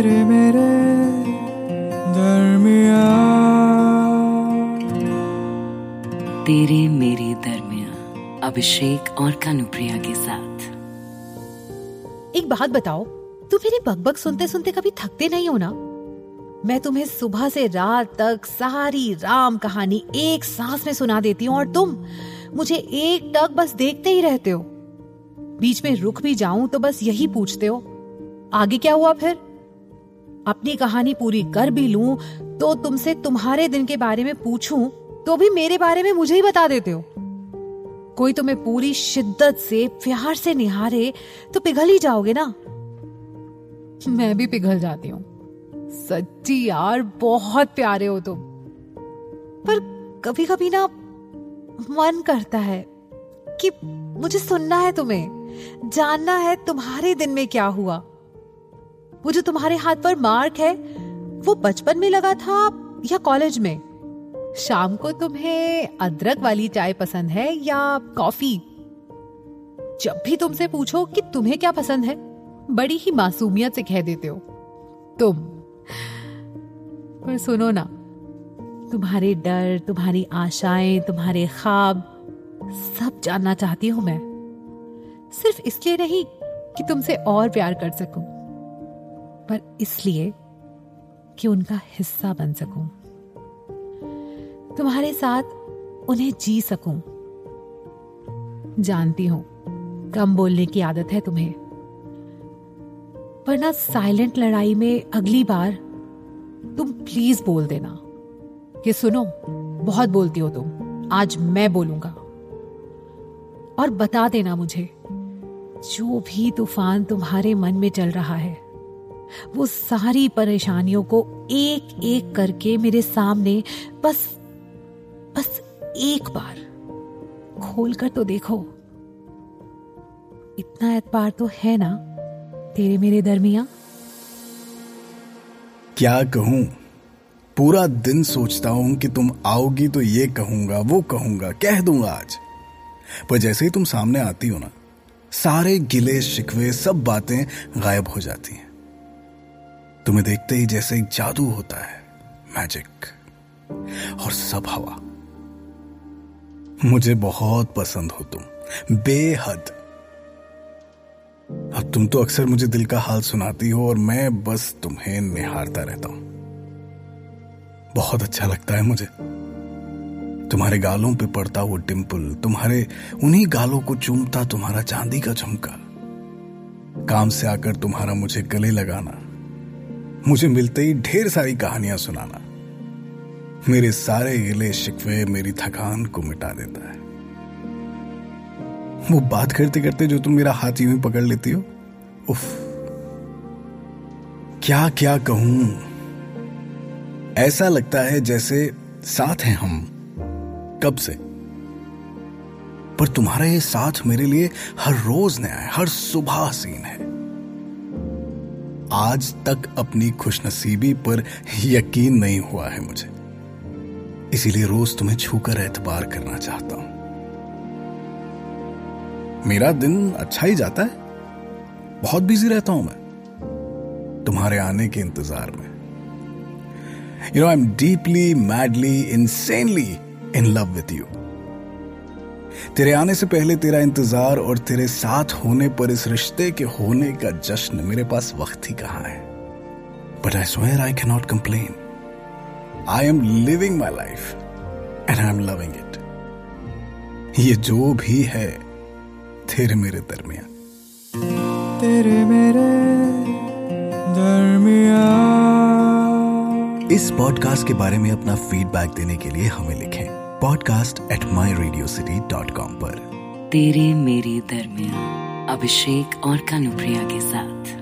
तेरे मेरे दरमिया तेरे मेरे दरमिया अभिषेक और कानुप्रिया के साथ। एक बात बताओ तुम मेरी बकबक सुनते सुनते कभी थकते नहीं हो ना? मैं तुम्हें सुबह से रात तक सारी राम कहानी एक सांस में सुना देती हूँ और तुम मुझे एक टक बस देखते ही रहते हो। बीच में रुक भी जाऊँ तो बस यही पूछते हो आगे क्या हुआ फिर? अपनी कहानी पूरी कर भी लूँ तो तुमसे तुम्हारे दिन के बारे में पूछूँ तो भी मेरे बारे में मुझे ही बता देते हो। कोई तुम्हें पूरी शिद्दत से, प्यार से निहारे तो पिघल ही जाओगे ना? मैं भी पिघल जाती हूँ। सच्ची यार, बहुत प्यारे हो तुम। पर कभी कभी ना मन करता है कि मुझे सुनना है तुम्हें, जानना है तुम्हारे दिन में क्या हुआ। वो जो तुम्हारे हाथ पर मार्क है, वो बचपन में लगा था या कॉलेज में? शाम को तुम्हें अदरक वाली चाय पसंद है या कॉफ़ी? जब भी तुमसे पूछो कि तुम्हें क्या पसंद है, बड़ी ही मासूमियत से कह देते हो। तुम, पर सुनो ना, तुम्हारे डर, तुम्हारी आशाएँ, तुम्हारे ख्वाब, सब जानना चाहती हूँ मैं। सिर्फ़ इसलिए नहीं कि तुमसे और प्यार कर सकूँ। पर इसलिए कि उनका हिस्सा बन सकूँ। तुम्हारे साथ उन्हें जी सकूँ। जानती हूँ, कम बोलने की आदत है तुम्हें। पर ना साइलेंट लड़ाई में अगली बार तुम प्लीज़ बोल देना कि सुनो, बहुत बोलती हो तुम, आज मैं बोलूँगा। और बता देना मुझे, जो भी तूफ़ान तुम्हारे मन में चल रहा है वो सारी परेशानियों को एक एक करके मेरे सामने बस बस एक बार खोल कर तो देखो। इतना एतबार तो है ना तेरे मेरे दरमिया? क्या कहूँ? पूरा दिन सोचता हूँ कि तुम आओगी तो ये कहूँगा, वो कहूँगा, कह दूँगा आज। पर जैसे ही तुम सामने आती हो ना, सारे गिले, शिकवे, सब बातें गायब हो जाती हैं। तुम्हें देखते ही जैसे जादू होता है। मैजिक और सब हवा। मुझे बहुत पसंद हो तुम। बेहद। अब तुम तो अक्सर मुझे दिल का हाल सुनाती हो और मैं बस तुम्हें निहारता रहता हूँ। बहुत अच्छा लगता है मुझे। तुम्हारे गालों पे पड़ता वो डिम्पल तुम्हारे उन्हीं गालों को चूमता तुम्हारा चांदी का झुमका। काम से आकर तुम्हारा मुझे गले लगाना। मुझे मिलते ही ढेर सारी कहानियाँ सुनाना। मेरे सारे गिले शिकवे मेरी थकान को मिटा देता है। वो बात करते करते जो तुम मेरा हाथ यूँ ही पकड़ लेती हो, उफ। क्या क्या कहूँ? ऐसा लगता है जैसे साथ हैं हम, कब से? पर तुम्हारा ये साथ मेरे लिए हर रोज नया है, हर सुबह सीन है। आज तक अपनी खुशनसीबी पर यकीन नहीं हुआ है मुझे। इसीलिए रोज तुम्हें छूकर एतबार करना चाहता हूँ। मेरा दिन अच्छा ही जाता है। बहुत बिज़ी रहता हूँ मैं। तुम्हारे आने के इंतज़ार में। You know I am deeply madly insanely in love with you तेरे आने से पहले तेरा इंतज़ार और तेरे साथ होने पर इस रिश्ते के होने का जश्न मेरे पास वक्त ही कहाँ है? But I swear I can not complain I am living my life and I am loving it ये जो भी है तेरे मेरे दरमिया तेरे मेरे दरमिया इस पॉडकास्ट के बारे में अपना फीडबैक देने के लिए हमें लिखें। Podcast at my Radio City dot com पर। तेरे मेरे दरमियान अभिषेक और कानुप्रिया के साथ।